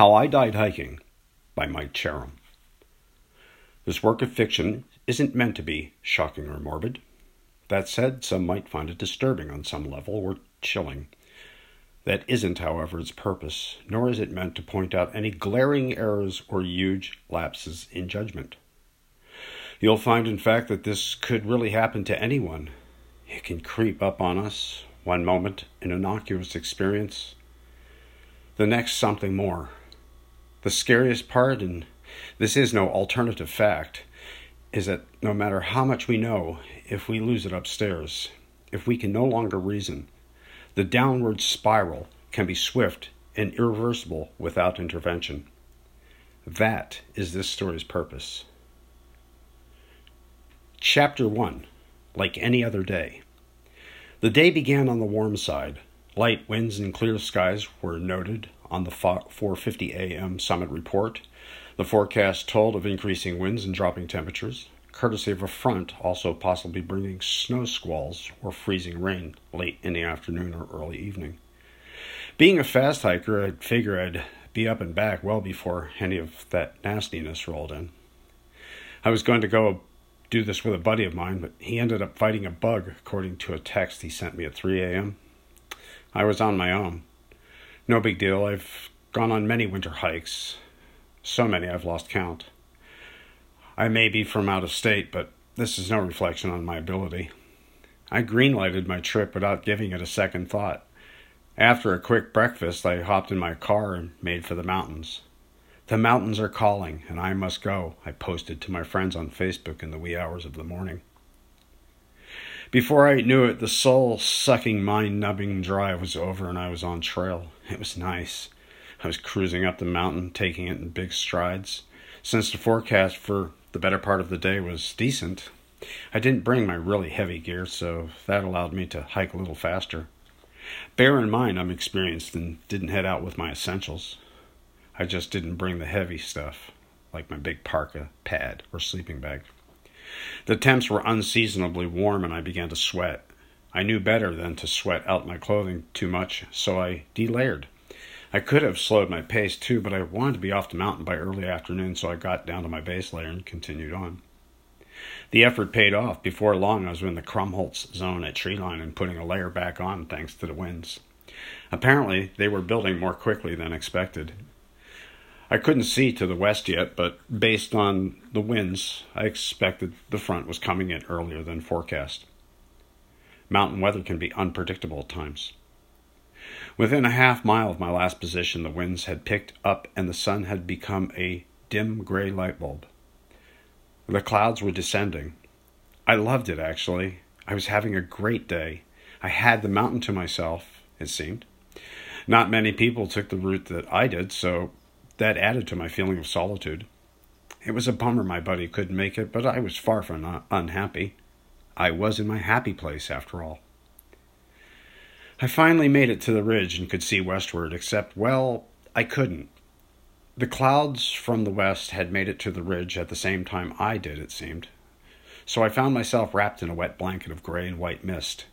How I Died Hiking by Mike Cherim. This work of fiction isn't meant to be shocking or morbid. That said, some might find it disturbing on some level or chilling. That isn't, however, its purpose, nor is it meant to point out any glaring errors or huge lapses in judgment. You'll find, in fact, that this could really happen to anyone. It can creep up on us, one moment an innocuous experience, the next something more the scariest part, and this is no alternative fact, is that no matter how much we know, if we lose it upstairs, if we can no longer reason, the downward spiral can be swift and irreversible without intervention. That is this story's purpose. Chapter 1 Like any other day. The day began on the warm side. Light winds and clear skies were noted on the 4:50 a.m. summit report. The forecast told of increasing winds and dropping temperatures, courtesy of a front also possibly bringing snow squalls or freezing rain late in the afternoon or early evening. Being a fast hiker, I'd figure I'd be up and back well before any of that nastiness rolled in. I was going to go do this with a buddy of mine, but he ended up fighting a bug, according to a text he sent me at 3 a.m. I was on my own. No big deal. I've gone on many winter hikes. So many I've lost count. I may be from out of state, but this is no reflection on my ability. I greenlighted my trip without giving it a second thought. After a quick breakfast, I hopped in my car and made for the mountains. The mountains are calling, and I must go, I posted to my friends on Facebook in the wee hours of the morning. Before I knew it, the soul sucking, mind numbing drive was over and I was on trail. It was nice. I was cruising up the mountain, taking it in big strides. Since the forecast for the better part of the day was decent, I didn't bring my really heavy gear, so that allowed me to hike a little faster. Bear in mind, I'm experienced and didn't head out with my essentials. I just didn't bring the heavy stuff, like my big parka, pad, or sleeping bag. The temps were unseasonably warm and I began to sweat. I knew better than to sweat out my clothing too much, so I delayered. I could have slowed my pace too, but I wanted to be off the mountain by early afternoon, so I got down to my base layer and continued on. The effort paid off. Before long, I was in the Krummholz zone at treeline and putting a layer back on thanks to the winds. Apparently, they were building more quickly than expected. I couldn't see to the west yet, but based on the winds, I expected the front was coming in earlier than forecast. Mountain weather can be unpredictable at times. Within a half mile of my last position, the winds had picked up and the sun had become a dim gray light bulb. The clouds were descending. I loved it, actually. I was having a great day. I had the mountain to myself, it seemed. Not many people took the route that I did, so that added to my feeling of solitude. It was a bummer my buddy couldn't make it, but I was far from unhappy. I was in my happy place, after all. I finally made it to the ridge and could see westward, except, well, I couldn't. The clouds from the west had made it to the ridge at the same time I did, it seemed. So I found myself wrapped in a wet blanket of gray and white mist.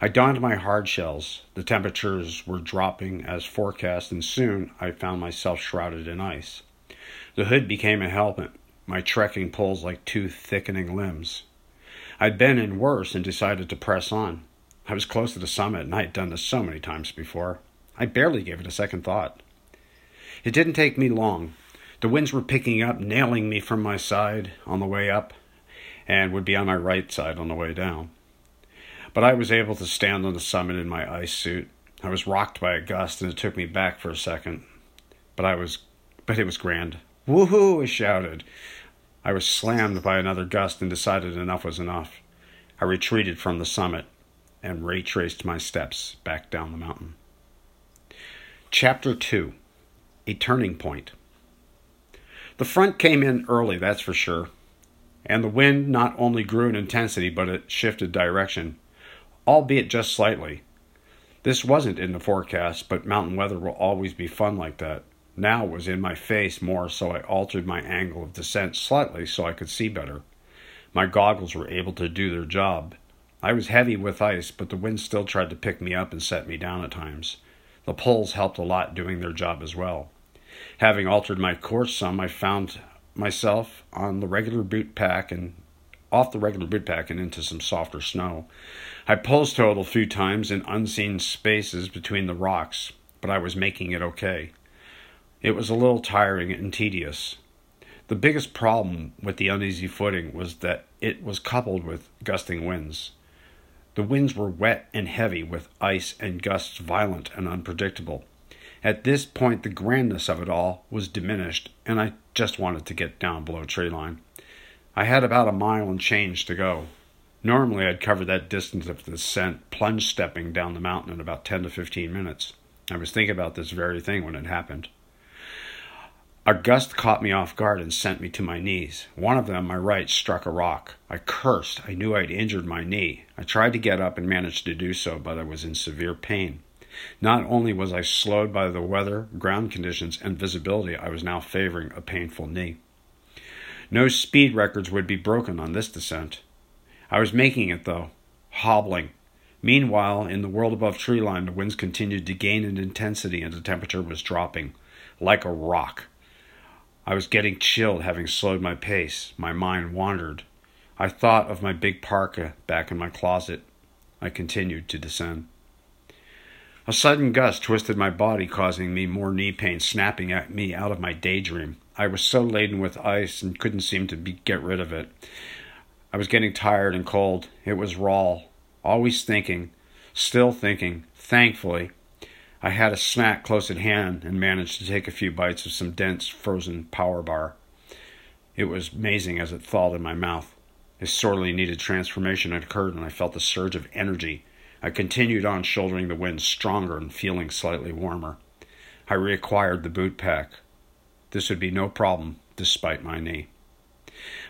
I donned my hard shells. The temperatures were dropping as forecast, and soon I found myself shrouded in ice. The hood became a helmet, my trekking poles like two thickening limbs. I'd been in worse and decided to press on. I was close to the summit, and I had done this so many times before. I barely gave it a second thought. It didn't take me long. The winds were picking up, nailing me from my side on the way up, and would be on my right side on the way down. But I was able to stand on the summit in my ice suit. I was rocked by a gust and it took me back for a second. But I was but it was grand. Woohoo! I shouted. I was slammed by another gust and decided enough was enough. I retreated from the summit and retraced my steps back down the mountain. Chapter 2 A Turning Point. The front came in early, that's for sure, and the wind not only grew in intensity, but it shifted direction albeit just slightly. This wasn't in the forecast, but mountain weather will always be fun like that. Now it was in my face more, so I altered my angle of descent slightly so I could see better. My goggles were able to do their job. I was heavy with ice, but the wind still tried to pick me up and set me down at times. The poles helped a lot doing their job as well. Having altered my course some, I found myself on the regular boot pack and off the regular boot pack and into some softer snow. I postholed a few times in unseen spaces between the rocks, but I was making it okay. It was a little tiring and tedious. The biggest problem with the uneasy footing was that it was coupled with gusting winds. The winds were wet and heavy, with ice and gusts violent and unpredictable. At this point, the grandness of it all was diminished, and I just wanted to get down below tree line. I had about a mile and change to go. Normally, I'd cover that distance of descent plunge stepping down the mountain in about 10 to 15 minutes. I was thinking about this very thing when it happened. A gust caught me off guard and sent me to my knees. One of them, my right, struck a rock. I cursed. I knew I'd injured my knee. I tried to get up and managed to do so, but I was in severe pain. Not only was I slowed by the weather, ground conditions, and visibility, I was now favoring a painful knee. No speed records would be broken on this descent. I was making it, though, hobbling. Meanwhile, in the world above treeline, the winds continued to gain in intensity and the temperature was dropping like a rock. I was getting chilled having slowed my pace. My mind wandered. I thought of my big parka back in my closet. I continued to descend. A sudden gust twisted my body, causing me more knee pain, snapping at me out of my daydream. I was so laden with ice and couldn't seem to be, get rid of it. I was getting tired and cold. It was raw. Always thinking, still thinking, thankfully, I had a snack close at hand and managed to take a few bites of some dense frozen power bar. It was amazing as it thawed in my mouth. A sorely needed transformation had occurred, and I felt a surge of energy. I continued on, shouldering the wind stronger and feeling slightly warmer. I reacquired the boot pack. This would be no problem, despite my knee.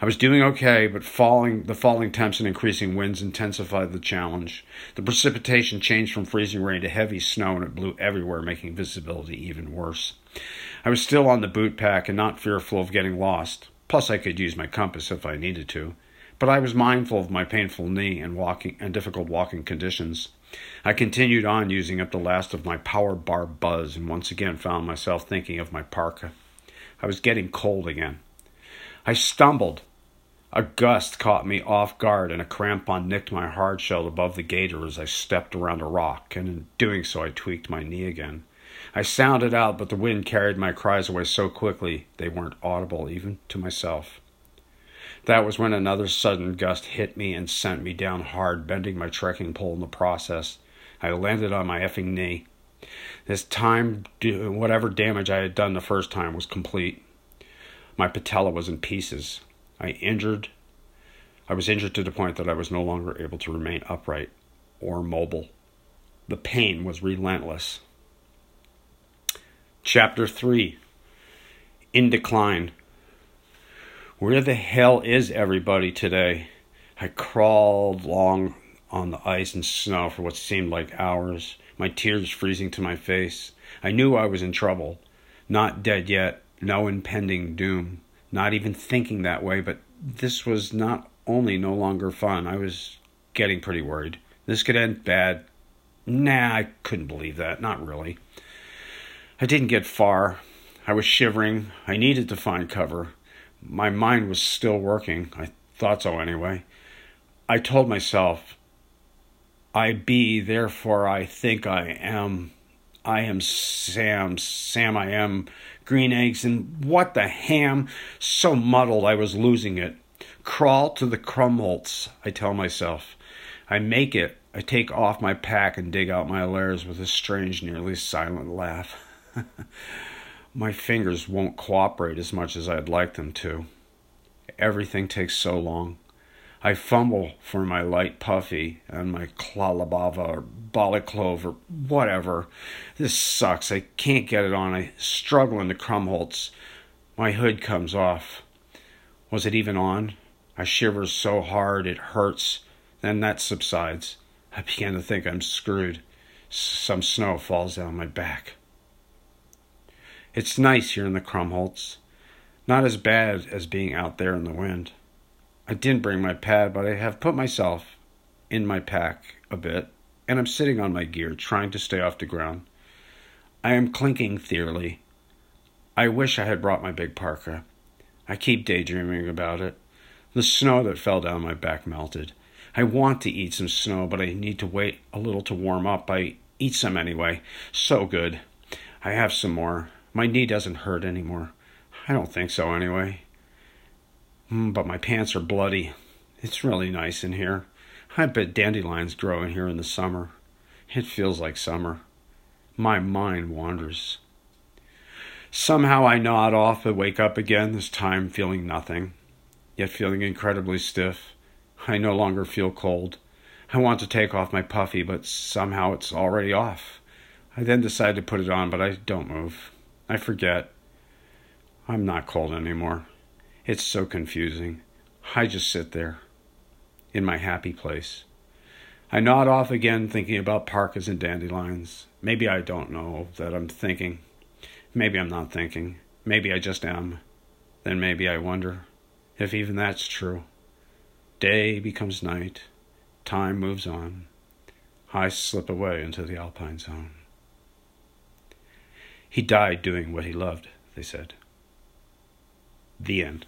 I was doing okay, but falling the falling temps and increasing winds intensified the challenge. The precipitation changed from freezing rain to heavy snow, and it blew everywhere, making visibility even worse. I was still on the boot pack and not fearful of getting lost. Plus, I could use my compass if I needed to. But I was mindful of my painful knee and walking and difficult walking conditions. I continued on using up the last of my power bar buzz and once again found myself thinking of my parka. I was getting cold again. I stumbled. A gust caught me off guard, and a crampon nicked my hard shell above the gaiter as I stepped around a rock, and in doing so I tweaked my knee again. I sounded out, but the wind carried my cries away so quickly they weren't audible even to myself. That was when another sudden gust hit me and sent me down hard, bending my trekking pole in the process. I landed on my effing knee. This time, whatever damage I had done the first time was complete. My patella was in pieces. I injured I was injured to the point that I was no longer able to remain upright or mobile. The pain was relentless. Chapter 3 In Decline. Where the hell is everybody today? I crawled along on the ice and snow for what seemed like hours, my tears freezing to my face. I knew I was in trouble. Not dead yet, no impending doom. Not even thinking that way, but this was not only no longer fun, I was getting pretty worried. This could end bad. Nah, I couldn't believe that. Not really. I didn't get far. I was shivering. I needed to find cover. My mind was still working. I thought so anyway. I told myself, I be, therefore I think I am. I am Sam. Sam, I am green eggs, and what the ham? So muddled I was losing it. Crawl to the Krummholz, I tell myself. I make it. I take off my pack and dig out my layers with a strange, nearly silent laugh. my fingers won't cooperate as much as I'd like them to. Everything takes so long. I fumble for my light puffy and my klalabava or balaclove or whatever. This sucks. I can't get it on. I struggle in the Krummholz. My hood comes off. Was it even on? I shiver so hard it hurts. Then that subsides. I begin to think I'm screwed. Some snow falls down my back. It's nice here in the Krummholz. Not as bad as being out there in the wind. I didn't bring my pad, but I have put myself in my pack a bit, and I'm sitting on my gear, trying to stay off the ground. I am clinking theory. I I wish I had brought my big parka. I keep daydreaming about it. The snow that fell down my back melted. I want to eat some snow, but I need to wait a little to warm up. I eat some anyway. So good. I have some more. My knee doesn't hurt anymore. I don't think so anyway. Mm, but my pants are bloody. It's really nice in here. I bet dandelions grow in here in the summer. It feels like summer. My mind wanders. Somehow I nod off and wake up again, this time feeling nothing, yet feeling incredibly stiff. I no longer feel cold. I want to take off my puffy, but somehow it's already off. I then decide to put it on, but I don't move. I forget. I'm not cold anymore. It's so confusing. I just sit there, in my happy place. I nod off again, thinking about parkas and dandelions. Maybe I don't know that I'm thinking. Maybe I'm not thinking. Maybe I just am. Then maybe I wonder if even that's true. Day becomes night. Time moves on. I slip away into the alpine zone. He died doing what he loved, they said. The end.